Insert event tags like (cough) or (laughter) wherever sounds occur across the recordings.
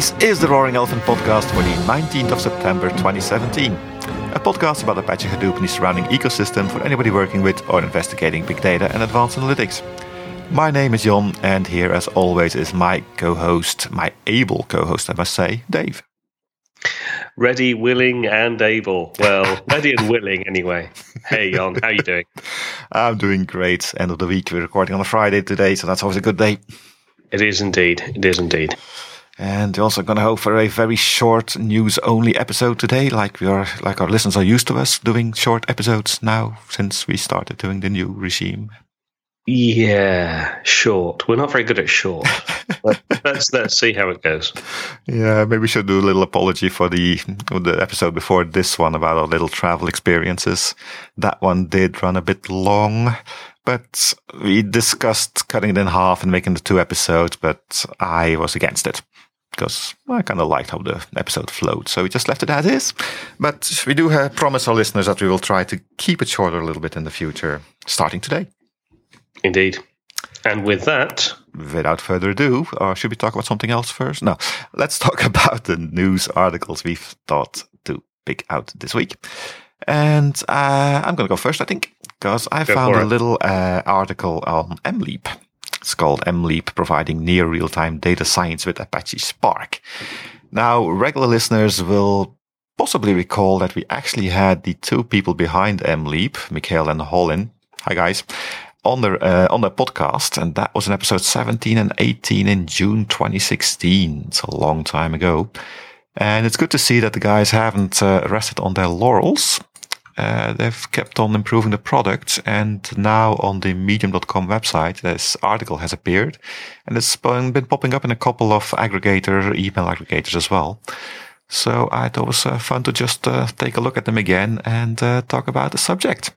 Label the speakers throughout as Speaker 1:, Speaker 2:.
Speaker 1: This is the Roaring Elephant podcast for the 19th of September 2017. A podcast about Apache Hadoop and the surrounding ecosystem for anybody working with or investigating big data and advanced analytics. My name is Jon, and here, as always, is my co host, my able co host, I must say, Dave.
Speaker 2: Ready, willing, and able. Well, ready and willing, anyway. Hey, Jon, how are you doing?
Speaker 1: I'm doing great. End of the week. We're recording on a Friday today, so that's always a good day.
Speaker 2: It is indeed. It is indeed.
Speaker 1: And we're also going to hope for a very short news only episode today, like we are, like our listeners are used to us doing short episodes now since we started doing the new regime.
Speaker 2: Yeah, short. We're not very good at short. (laughs) let's let's see how it goes.
Speaker 1: Yeah, maybe we should do a little apology for the the episode before this one about our little travel experiences. That one did run a bit long, but we discussed cutting it in half and making the two episodes, but I was against it because I kind of liked how the episode flowed. So we just left it as is. But we do uh, promise our listeners that we will try to keep it shorter a little bit in the future, starting today.
Speaker 2: Indeed. And with that,
Speaker 1: without further ado, or should we talk about something else first? No, let's (laughs) talk about the news articles we've thought to pick out this week. And uh, I'm going to go first, I think, because I go found a little uh, article on MLeap. It's called MLeap, providing near real-time data science with Apache Spark. Now, regular listeners will possibly recall that we actually had the two people behind MLeap, Mikhail and Hollin. Hi, guys. On the uh, on the podcast, and that was in episode 17 and 18 in June 2016. It's a long time ago, and it's good to see that the guys haven't uh, rested on their laurels uh, they've kept on improving the product. And now on the medium.com website, this article has appeared and it's been popping up in a couple of aggregator email aggregators as well. So I thought it was uh, fun to just uh, take a look at them again and uh, talk about the subject.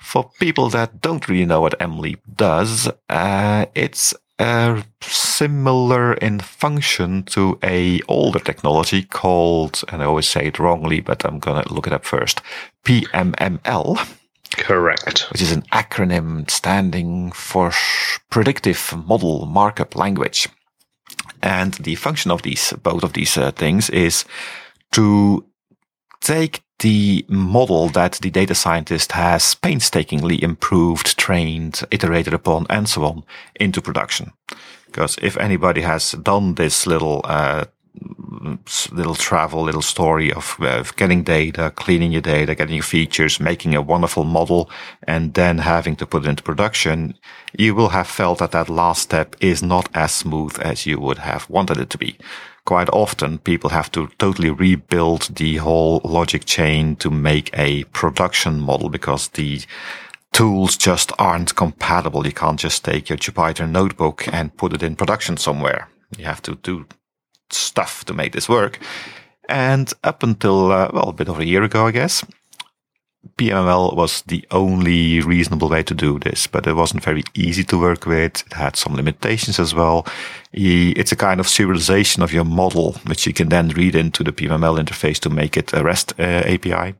Speaker 1: For people that don't really know what MLeap does, uh, it's uh, similar in function to a older technology called, and I always say it wrongly, but I'm gonna look it up first. PMML.
Speaker 2: Correct.
Speaker 1: Which is an acronym standing for Predictive Model Markup Language. And the function of these, both of these uh, things is to take the model that the data scientist has painstakingly improved, trained, iterated upon, and so on into production. Because if anybody has done this little, uh, little travel, little story of, uh, getting data, cleaning your data, getting your features, making a wonderful model, and then having to put it into production, you will have felt that that last step is not as smooth as you would have wanted it to be quite often people have to totally rebuild the whole logic chain to make a production model because the tools just aren't compatible. You can't just take your Jupyter notebook and put it in production somewhere. You have to do stuff to make this work. And up until, uh, well, a bit over a year ago, I guess, PMML was the only reasonable way to do this, but it wasn't very easy to work with. It had some limitations as well. It's a kind of serialization of your model, which you can then read into the PMML interface to make it a REST uh, API.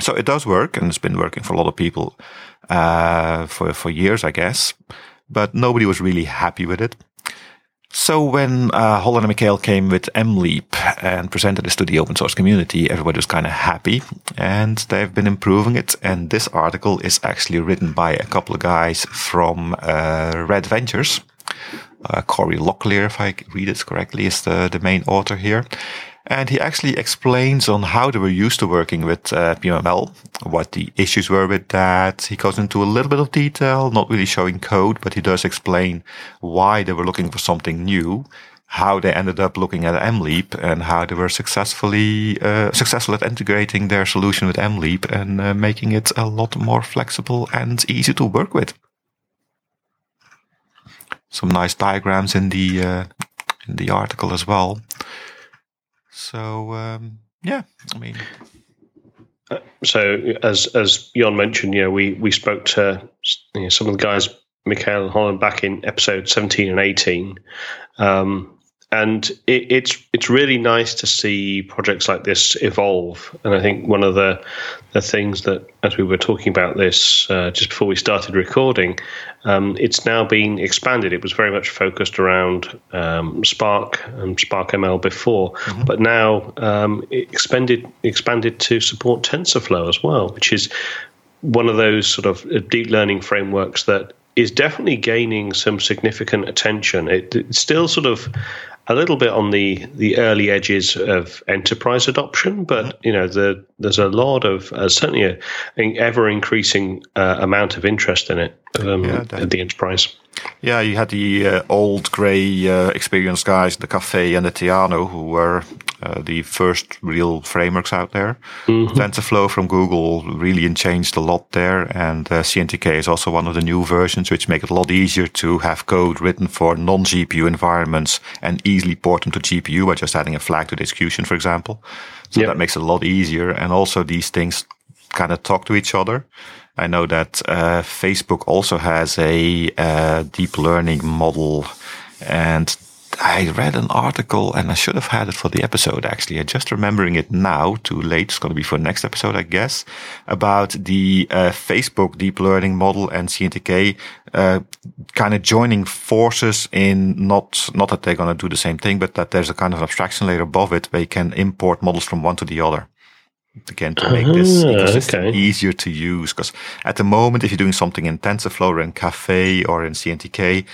Speaker 1: So it does work, and it's been working for a lot of people uh, for for years, I guess. But nobody was really happy with it. So when uh, Hollin and Mikhail came with MLeap and presented this to the open source community, everybody was kind of happy and they've been improving it. And this article is actually written by a couple of guys from uh, Red Ventures. Uh, Corey Locklear, if I read it correctly, is the, the main author here. And he actually explains on how they were used to working with uh, PMML, what the issues were with that. He goes into a little bit of detail, not really showing code, but he does explain why they were looking for something new, how they ended up looking at MLeap, and how they were successfully uh, successful at integrating their solution with MLeap and uh, making it a lot more flexible and easy to work with. Some nice diagrams in the uh, in the article as well. So um, yeah, I mean.
Speaker 2: Uh, so as as Jon mentioned, you know, we we spoke to you know, some of the guys, Mikhail and Hollin, back in episode seventeen and eighteen, um, and it, it's it's really nice to see projects like this evolve. And I think one of the the things that, as we were talking about this uh, just before we started recording, um, it's now been expanded. It was very much focused around um, Spark and Spark ML before, mm-hmm. but now um, expanded expanded to support TensorFlow as well, which is one of those sort of uh, deep learning frameworks that is definitely gaining some significant attention. It, it's still sort of a little bit on the the early edges of enterprise adoption, but you know the, there's a lot of uh, certainly a, an ever increasing uh, amount of interest in it um, yeah, at the enterprise.
Speaker 1: Yeah, you had the uh, old grey uh, experienced guys, in the Caffe and the Theano, who were uh, the first real frameworks out there. Mm-hmm. TensorFlow from Google really changed a lot there, and uh, CNTK is also one of the new versions, which make it a lot easier to have code written for non-GPU environments and easily port them to GPU by just adding a flag to the execution, for example. So yep. that makes it a lot easier, and also these things kind of talk to each other. I know that uh, Facebook also has a uh, deep learning model, and I read an article and I should have had it for the episode actually. I'm just remembering it now, too late. It's going to be for next episode, I guess, about the uh, Facebook deep learning model and CNTK uh, kind of joining forces in not, not that they're going to do the same thing, but that there's a kind of abstraction layer above it where you can import models from one to the other again to make this ah, ecosystem okay. easier to use. Because at the moment, if you're doing something in TensorFlow or in Caffe or in CNTK,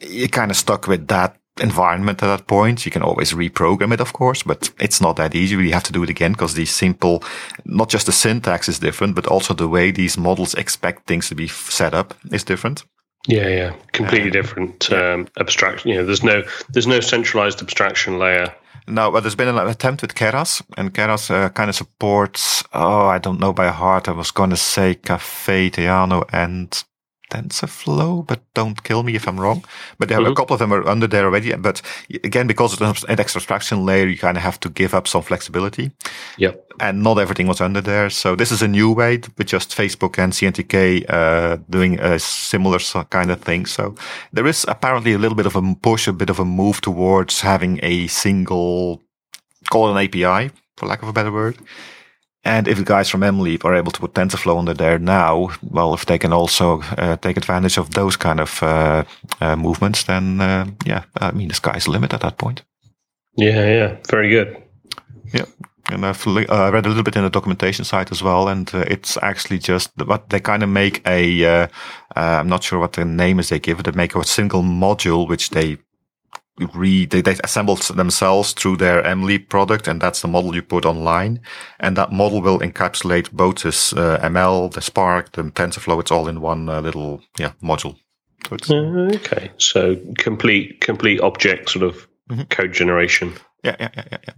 Speaker 1: you're kind of stuck with that environment at that point. You can always reprogram it, of course, but it's not that easy. You have to do it again because these simple, not just the syntax is different, but also the way these models expect things to be set up is different.
Speaker 2: Yeah, yeah, completely different. Um, abstraction. You know, there's no there's no centralized abstraction layer.
Speaker 1: No, but there's been an attempt with Keras, and Keras uh, kind of supports. Oh, I don't know by heart. I was going to say Caffe, Theano, and TensorFlow, but don't kill me if I'm wrong. But mm-hmm. a couple of them are under there already. But again, because it's an extra abstraction layer, you kind of have to give up some flexibility.
Speaker 2: Yep.
Speaker 1: And not everything was under there. So this is a new way with just Facebook and CNTK, uh, doing a similar kind of thing. So there is apparently a little bit of a push, a bit of a move towards having a single, call an API, for lack of a better word and if the guys from MLeap are able to put TensorFlow under there now, well, if they can also uh, take advantage of those kind of uh, uh, movements, then uh, yeah, I mean, the sky's the limit at that point.
Speaker 2: Yeah, yeah, very good.
Speaker 1: Yeah. And I've uh, read a little bit in the documentation side as well, and uh, it's actually just what they kind of make a. am not sure what the name is they give it. They make a single module which they re they, they assembled themselves through their MLeap product, and that's the model you put online. And that model will encapsulate both this uh, ML, the Spark, the TensorFlow. It's all in one uh, little yeah module.
Speaker 2: So uh, okay, so complete complete object sort of mm-hmm. code generation.
Speaker 1: Yeah, yeah, yeah, yeah. yeah.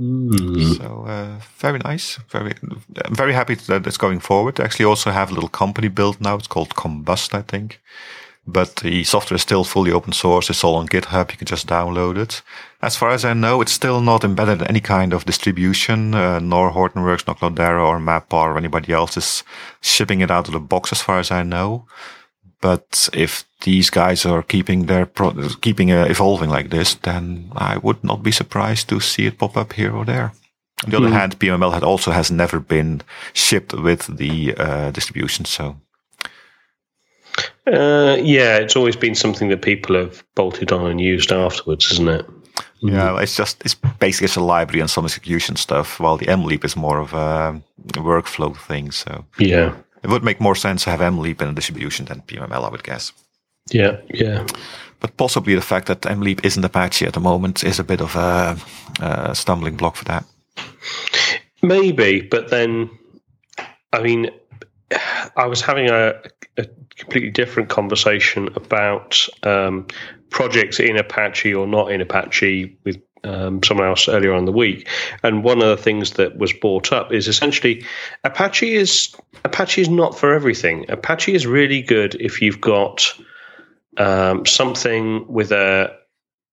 Speaker 1: Mm. So uh, very nice. Very, I'm very happy that it's going forward. I actually also have a little company built now. It's called Combust, I think but the software is still fully open source. It's all on GitHub. You can just download it. As far as I know, it's still not embedded in any kind of distribution, uh, nor Hortonworks, nor Cloudera, or MapR, or anybody else is shipping it out of the box, as far as I know. But if these guys are keeping their pro- keeping uh, evolving like this, then I would not be surprised to see it pop up here or there. On the mm. other hmm. hand, PMML had also has never been shipped with the uh, distribution, so
Speaker 2: uh, yeah, it's always been something that people have bolted on and used afterwards, isn't it?
Speaker 1: Yeah, it's just it's basically it's a library and some execution stuff, while the MLeap is more of a workflow thing. So
Speaker 2: yeah,
Speaker 1: it would make more sense to have MLeap in a distribution than PMML, I would guess.
Speaker 2: Yeah, yeah.
Speaker 1: But possibly the fact that MLeap isn't Apache at the moment is a bit of a, a stumbling block for that.
Speaker 2: Maybe, but then, I mean, I was having a, a completely different conversation about um, projects in Apache or not in Apache with um, someone else earlier on the week, and one of the things that was brought up is essentially Apache is Apache is not for everything. Apache is really good if you've got um, something with a,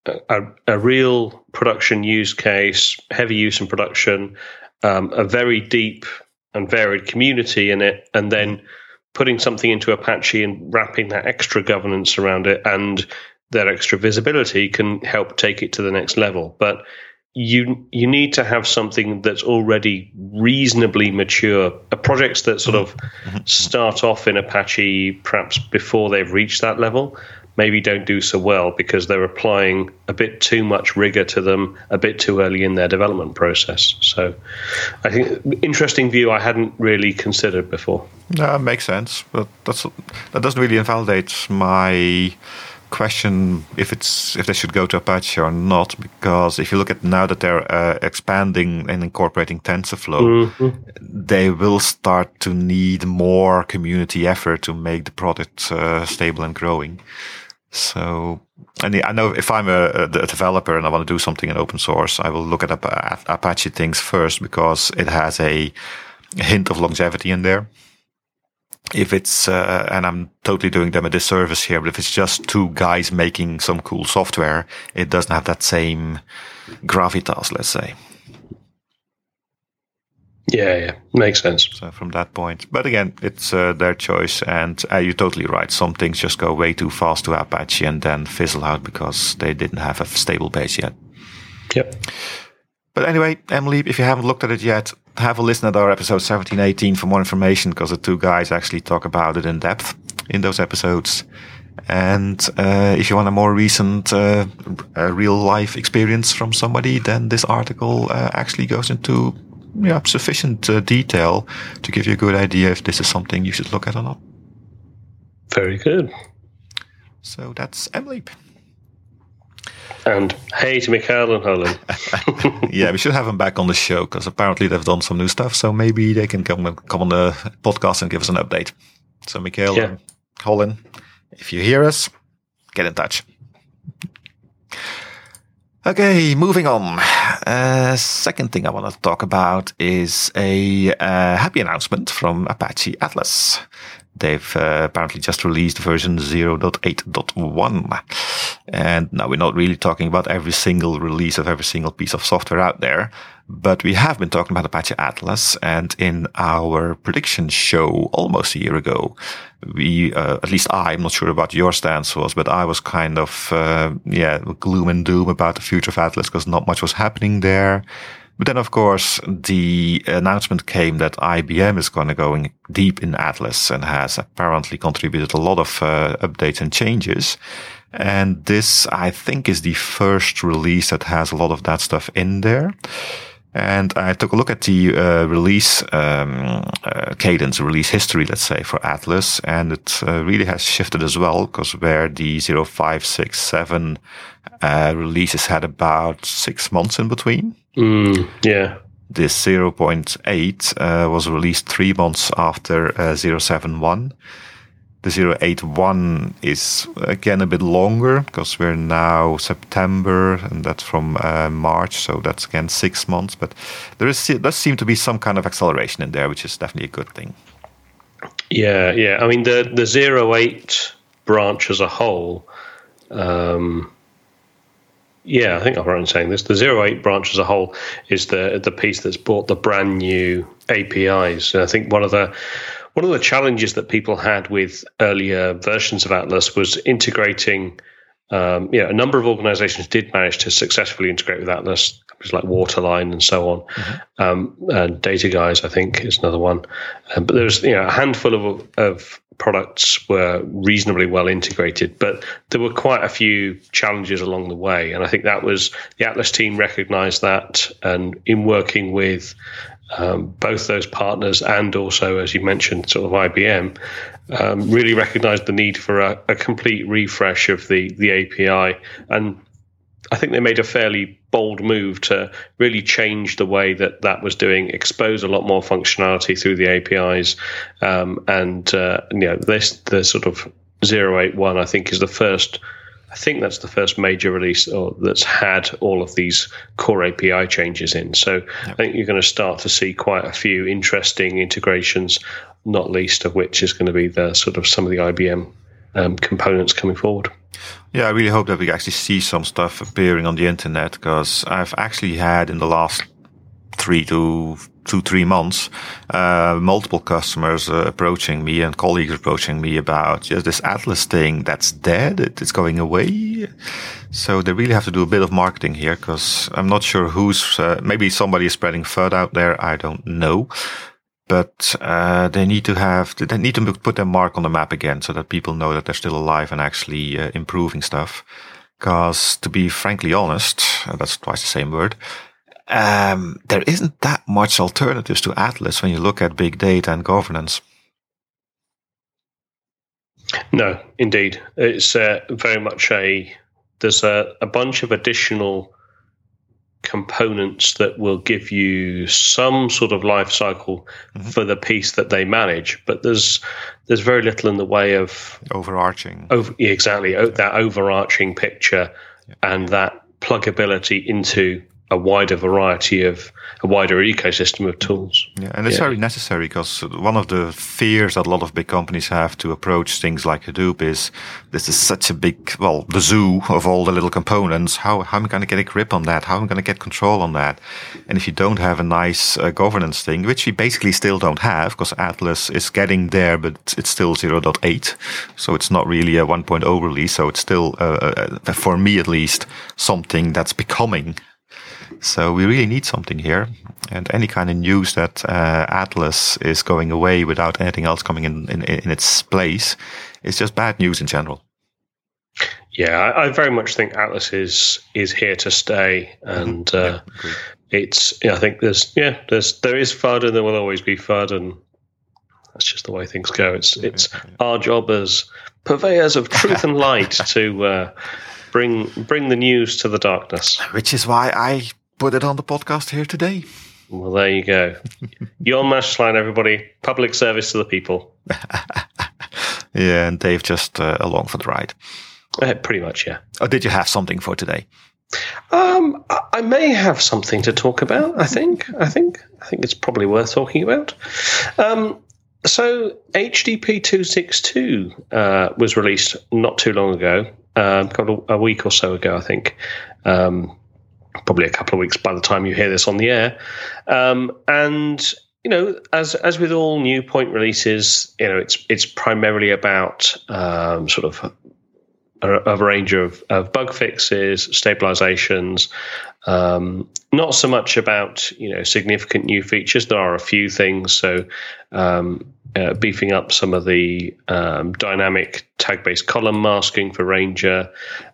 Speaker 2: a, a real production use case, heavy use in production, um, a very deep and varied community in it, and then putting something into Apache and wrapping that extra governance around it and that extra visibility can help take it to the next level. But you you need to have something that's already reasonably mature. Projects that sort of mm-hmm. start off in Apache perhaps before they've reached that level maybe don't do so well because they're applying a bit too much rigor to them a bit too early in their development process. So, I think interesting view I hadn't really considered before.
Speaker 1: No, makes sense, but that's that doesn't really invalidate my question if it's if they should go to Apache or not because if you look at now that they're uh, expanding and incorporating TensorFlow, mm-hmm. they will start to need more community effort to make the product uh, stable and growing. So, and I know if I'm a, a, developer and I want to do something in open source, I will look at Apache things first because it has a hint of longevity in there. If it's, uh, and I'm totally doing them a disservice here, but if it's just two guys making some cool software, it doesn't have that same gravitas, let's say.
Speaker 2: Yeah, yeah, makes sense.
Speaker 1: So from that point, but again, it's uh, their choice, and uh, you're totally right. Some things just go way too fast to Apache and then fizzle out because they didn't have a stable base yet.
Speaker 2: Yep.
Speaker 1: But anyway, MLeap, if you haven't looked at it yet, have a listen at our episode 17, 18 for more information because the two guys actually talk about it in depth in those episodes. And uh, if you want a more recent uh, real life experience from somebody, then this article uh, actually goes into yeah, sufficient uh, detail to give you a good idea if this is something you should look at or not.
Speaker 2: Very good.
Speaker 1: So that's MLeap.
Speaker 2: And hey to Mikhail and
Speaker 1: Hollin. (laughs) (laughs) yeah, we should have them back on the show because apparently they've done some new stuff. So maybe they can come come on the podcast and give us an update. So Mikhail yeah. and Hollin, if you hear us, get in touch. Okay, moving on. Uh, second thing I want to talk about is a uh, happy announcement from Apache Atlas. They've uh, apparently just released version 0.8.1. And now we're not really talking about every single release of every single piece of software out there, but we have been talking about Apache Atlas. And in our prediction show almost a year ago, we, uh, at least I, I'm not sure about your stance was, but I was kind of, uh, yeah, gloom and doom about the future of Atlas because not much was happening there. But then, of course, the announcement came that IBM is going to go deep in Atlas and has apparently contributed a lot of uh, updates and changes. And this, I think, is the first release that has a lot of that stuff in there. And I took a look at the uh, release um, uh, cadence, release history, let's say, for Atlas, and it uh, really has shifted as well, because where the 0567 uh, releases had about six months in between.
Speaker 2: Mm, yeah.
Speaker 1: This 0.8 uh, was released three months after uh, 071. The 081 is again a bit longer because we're now September and that's from uh, March, so that's again six months. But there is does seem to be some kind of acceleration in there, which is definitely a good thing.
Speaker 2: Yeah, yeah. I mean the the 08 branch as a whole. Um, yeah, I think I'm right in saying this. The 08 branch as a whole is the the piece that's brought the brand new APIs. And I think one of the one of the challenges that people had with earlier versions of Atlas was integrating. Um, know, a number of organizations did manage to successfully integrate with Atlas, companies like Waterline and so on. Mm-hmm. Um, and Dataguise, I think, is another one. Um, but there's you know a handful of of products were reasonably well integrated, but there were quite a few challenges along the way. And I think that was the Atlas team recognized that, and in working with um, both those partners and also, as you mentioned, sort of IBM, um, really recognized the need for a, a, complete refresh of the the API. And I think they made a fairly bold move to really change the way that that was doing, expose a lot more functionality through the APIs, um, and uh, you know this the sort of 081 I think is the first I think that's the first major release that's had all of these core API changes in. So yep. I think you're going to start to see quite a few interesting integrations, not least of which is going to be the sort of some of the IBM um, components coming forward.
Speaker 1: Yeah, I really hope that we actually see some stuff appearing on the internet because I've actually had in the last three to two, three months, uh, multiple customers uh, approaching me and colleagues approaching me about just this Atlas thing that's dead. It's going away. So they really have to do a bit of marketing here because I'm not sure who's, uh, maybe somebody is spreading FUD out there. I don't know. But uh, they need to have they need to put their mark on the map again, so that people know that they're still alive and actually uh, improving stuff. Because to be frankly honest, that's twice the same word um, there isn't that much alternatives to Atlas when you look at big data and governance.
Speaker 2: No, indeed, it's uh, very much a. There's a, a bunch of additional components that will give you some sort of life cycle mm-hmm. for the piece that they manage, but there's there's very little in the way of
Speaker 1: overarching.
Speaker 2: Over, exactly yeah. that overarching picture yeah. and that pluggability into a wider variety of a wider ecosystem of tools.
Speaker 1: Yeah, and it's yeah. very necessary because one of the fears that a lot of big companies have to approach things like Hadoop is this is such a big, well, the zoo of all the little components. How, how am I going to get a grip on that? How am I going to get control on that? And if you don't have a nice uh, governance thing, which we basically still don't have because Atlas is getting there, but it's still 0.8. So it's not really a 1.0 release. So it's still, uh, uh, for me at least, something that's becoming so we really need something here. And any kind of news that uh, Atlas is going away without anything else coming in, in, in its place is just bad news in general.
Speaker 2: Yeah, I, I, very much think Atlas is is here to stay, mm-hmm. and uh, yeah, it's. Yeah, I think there's yeah there's there is FUD and there will always be FUD, and that's just the way things go. It's it's yeah. our job as purveyors of truth and light (laughs) to uh, bring bring the news to the darkness.
Speaker 1: Which is why I put it on the podcast here today.
Speaker 2: Well, there you go. (laughs) Your mash line, everybody. Public service to the people. (laughs)
Speaker 1: yeah, and Dave just uh, along for the ride.
Speaker 2: Uh, pretty much, yeah.
Speaker 1: Or did you have something for today?
Speaker 2: Um, I may have something to talk about. I think. I think. I think it's probably worth talking about. Um, so HDP two six two uh, was released not too long ago, um, a week or so ago, I think. Um, probably a couple of weeks by the time you hear this on the air. Um, and you know, as as with all new point releases, you know, it's it's primarily about um, sort of a, a, range of, of bug fixes, stabilizations. Um, not so much about you know significant new features. There are a few things. So um, uh, beefing up some of the um, dynamic tag based column masking for Ranger,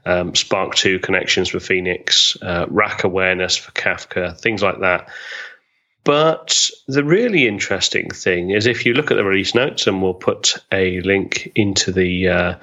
Speaker 2: um, Spark 2 connections for Phoenix, uh, rack awareness for Kafka, things like that. But the really interesting thing is if you look at the release notes, and we'll put a link into the uh,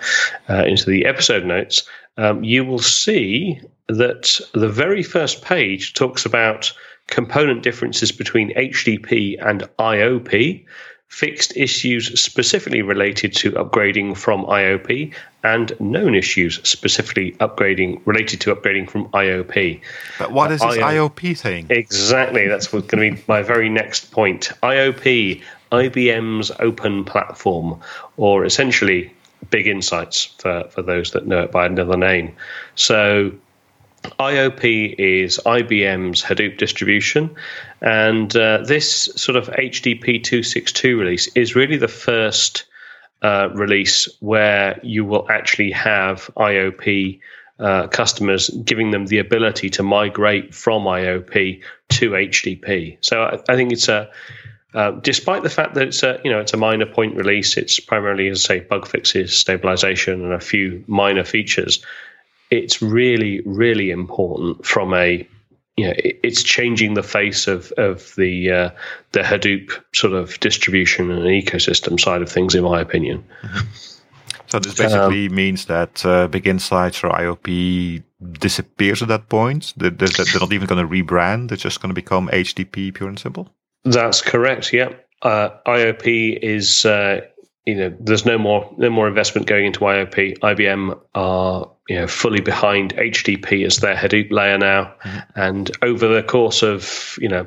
Speaker 2: uh into the episode notes, um, you will see that the very first page talks about component differences between HDP and IOP fixed issues specifically related to upgrading from IOP, and known issues specifically upgrading related to upgrading from IOP.
Speaker 1: But what is this IO- IOP thing?
Speaker 2: Exactly, that's going to be my very next point. IOP, IBM's open platform, or essentially Big Insights for, for those that know it by another name. So IOP is IBM's Hadoop distribution, and uh, this sort of HDP 262 release is really the first uh, release where you will actually have IOP uh, customers giving them the ability to migrate from IOP to HDP. So I, I think it's a uh, despite the fact that it's a you know it's a minor point release, it's primarily as I say bug fixes, stabilization, and a few minor features it's really, really important from a you know, it's changing the face of of the uh, the Hadoop sort of distribution and ecosystem side of things, in my opinion.
Speaker 1: So this basically um, means that uh, Big Insights or IOP disappears at that point. They're, they're, they're not even going to rebrand. They're just going to become HDP, pure and simple.
Speaker 2: That's correct. Yeah, uh, IOP is uh, you know there's no more no more investment going into IOP. IBM are you know fully behind HDP as their Hadoop layer now, mm-hmm. and over the course of you know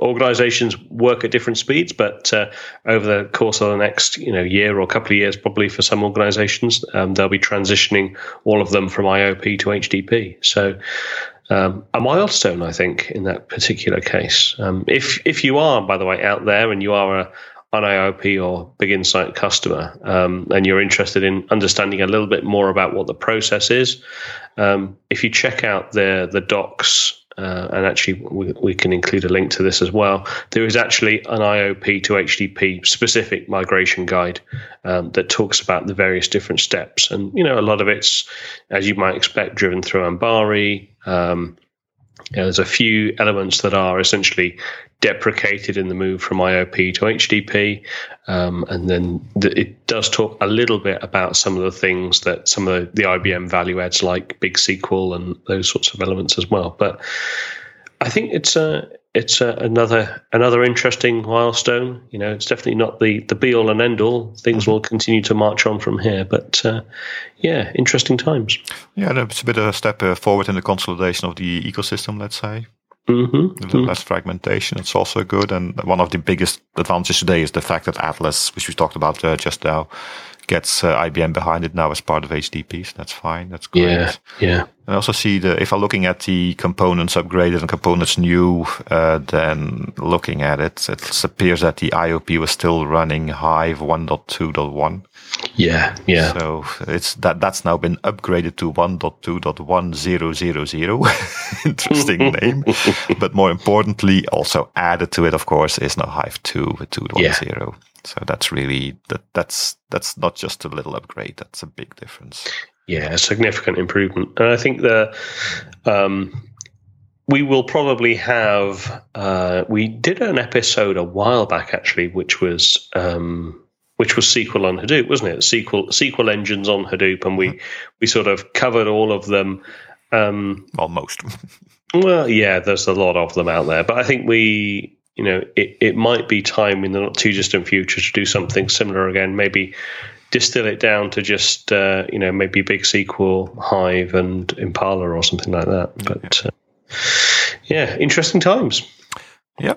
Speaker 2: organizations work at different speeds, but uh, over the course of the next you know year or couple of years, probably for some organizations, um, they'll be transitioning all of them from IOP to HDP. So um, a milestone, I think, in that particular case. Um, if if you are, by the way, out there and you are a an IOP or Big Insight customer, um, and you're interested in understanding a little bit more about what the process is, um, if you check out the the docs uh, and actually we, we, can include a link to this as well. There is actually an IOP to HDP specific migration guide um, that talks about the various different steps, and you know a lot of it's as you might expect driven through Ambari. Um, you know, there's a few elements that are essentially deprecated in the move from IOP to HDP. um, and then th- it does talk a little bit about some of the things that some of the, the IBM value adds, like Big SQL and those sorts of elements as well. But I think it's a it's a, another another interesting milestone. You know, it's definitely not the the be all and end all. Things will continue to march on from here, but uh, yeah, interesting times.
Speaker 1: Yeah, it's a bit of a step uh, forward in the consolidation of the ecosystem. Let's say.
Speaker 2: Mm-hmm.
Speaker 1: Less fragmentation. It's also good. And one of the biggest advantages today is the fact that Atlas, which we talked about uh, just now, gets uh, IBM behind it now as part of HDP. So that's fine. That's great.
Speaker 2: Yeah, yeah.
Speaker 1: I also see the if I'm looking at the components upgraded and components new, uh, then looking at it, it appears that the IOP was still running Hive 1.2.1.
Speaker 2: Yeah, yeah.
Speaker 1: So it's that that's now been upgraded to 1.2.1000. (laughs) Interesting (laughs) name, but more importantly, also added to it, of course, is now Hive 2 with 2.10. Yeah. So that's really that that's that's not just a little upgrade. That's a big difference.
Speaker 2: Yeah, a significant improvement, and I think the um, we will probably have. Uh, we did an episode a while back actually, which was. Um, which was SQL on Hadoop, wasn't it? SQL SQL engines on Hadoop, and we mm-hmm. we sort of covered all of them. Um,
Speaker 1: well, most.
Speaker 2: well, yeah, there's a lot of them out there, but I think we you know, it, it might be time in the not too distant future to do something similar again. Maybe distill it down to just, uh, you know, maybe Big SQL, Hive, and Impala or something like that. But uh, yeah, interesting times.
Speaker 1: yeah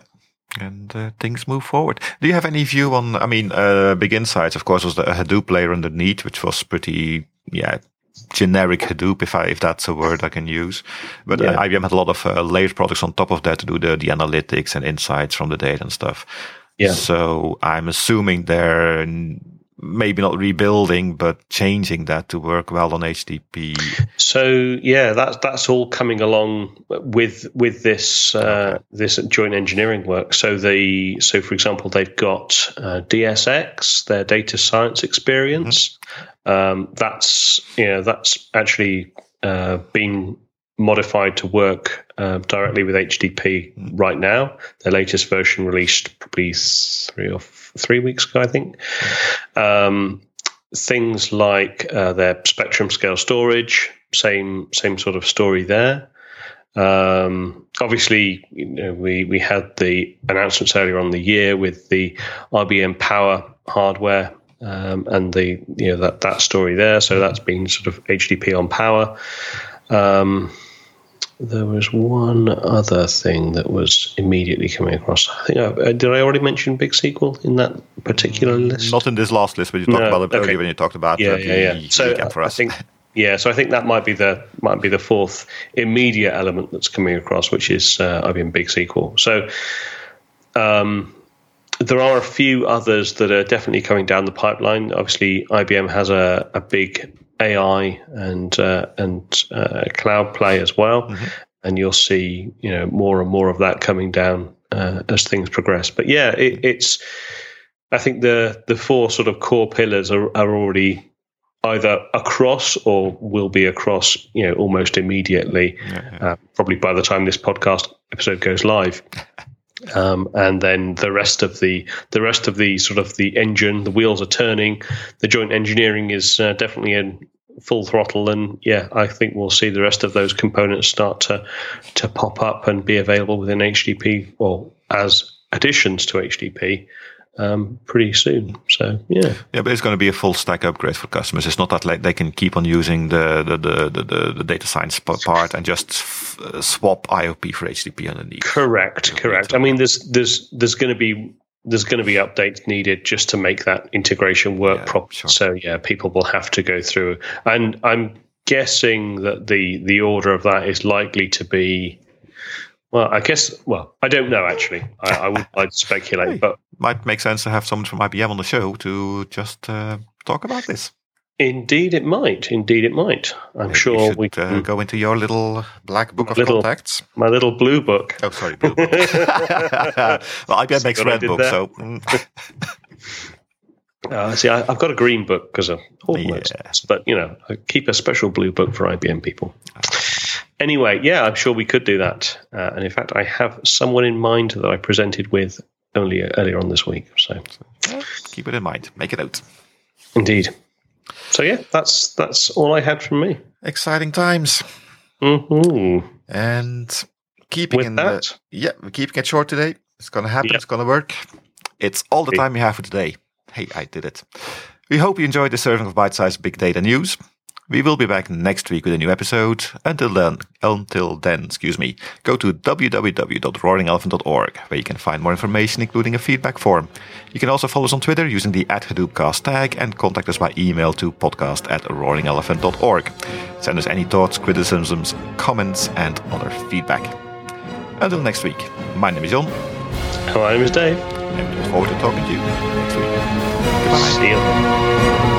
Speaker 1: and uh, things move forward. Do you have any view on? I mean, uh, Big Insights, of course, was the Hadoop layer underneath, which was pretty, yeah, generic Hadoop, if I, if that's a word I can use. But uh, yeah. IBM had a lot of uh, layered products on top of that to do the, the analytics and insights from the data and stuff. Yeah. So I'm assuming they're maybe not rebuilding, but changing that to work well on HDP.
Speaker 2: So yeah, that's that's all coming along with with this uh, this joint engineering work. So the so for example, they've got uh, DSX, their data science experience. Mm-hmm. Um, that's you know that's actually uh, been modified to work uh, directly with HDP right now. Their latest version released probably three or f- three weeks ago, I think. Um, things like uh, their Spectrum scale storage, same same sort of story there. Um, obviously, you know, we we had the announcements earlier on the year with the IBM Power hardware um, and the you know that that story there. So that's been sort of HDP on Power. Um, there was one other thing that was immediately coming across. I think I, uh, did I already mention Big SQL in that particular mm, list?
Speaker 1: Not in this last list, but you talked no, about it okay. earlier when you talked about
Speaker 2: yeah, yeah, yeah. So for us. I think yeah, so I think that might be the might be the fourth immediate element that's coming across, which is uh, IBM Big SQL. So um, there are a few others that are definitely coming down the pipeline. Obviously, IBM has a, a big AI and uh, and uh, cloud play as well, mm-hmm. and you'll see you know more and more of that coming down uh, as things progress. But yeah, it, it's I think the the four sort of core pillars are, are already either across or will be across you know almost immediately yeah, yeah. Uh, probably by the time this podcast episode goes live (laughs) Um, and then the rest of the the rest of the sort of the engine, the wheels are turning. The joint engineering is uh, definitely in full throttle, and yeah, I think we'll see the rest of those components start to to pop up and be available within HDP, or as additions to HDP um, pretty soon. So yeah,
Speaker 1: yeah, but it's going to be a full stack upgrade for customers. It's not that like they can keep on using the the the the, the data science part and just f- uh, swap IOP for HDP underneath.
Speaker 2: Correct, correct. I mean, there's there's there's going to be there's going to be updates needed just to make that integration work yeah, properly. Sure. So yeah, people will have to go through, and I'm guessing that the the order of that is likely to be. Well, I guess. Well, I don't know actually. I, I would to speculate,
Speaker 1: Hey.
Speaker 2: but
Speaker 1: Might make sense to have someone from IBM on the show to just uh, talk about this.
Speaker 2: indeed it might. Indeed it might. I'm
Speaker 1: Maybe
Speaker 2: sure
Speaker 1: should
Speaker 2: we
Speaker 1: uh, go into your little black book of
Speaker 2: Little-
Speaker 1: contacts.
Speaker 2: my little blue book.
Speaker 1: Oh, sorry, blue book. (laughs) well, IBM makes red book,
Speaker 2: there?
Speaker 1: so (laughs) mm,
Speaker 2: Uh, see, I, I've got a green book because of hormones,
Speaker 1: Yeah.
Speaker 2: but you know, I keep a special blue book for IBM people. Anyway, yeah, I'm sure we could do that, uh, and in fact, I have someone in mind that I presented with only earlier on this week. So,
Speaker 1: keep it in mind. Make it out.
Speaker 2: indeed. So yeah, that's that's all I had from me.
Speaker 1: Exciting times.
Speaker 2: hmm
Speaker 1: And keeping
Speaker 2: With
Speaker 1: in
Speaker 2: that,
Speaker 1: the yeah, we're keeping it short today. It's gonna happen.
Speaker 2: Yep.
Speaker 1: It's gonna work. It's all the time we have for today. Hey, I did it. We hope you enjoyed the serving of bite-sized big data news. We will be back next week with a new episode. Until then, until then, excuse me, go to www.roaringelephant.org where you can find more information, including a feedback form. You can also follow us on Twitter using the at Hadoopcast tag and contact us by email to podcast at roaringelephant.org. Send us any thoughts, criticisms, comments, and other feedback. Until next week, my name is Jon,
Speaker 2: my name is Dave.
Speaker 1: and we look forward to talking to you next week. Goodbye.
Speaker 2: See you.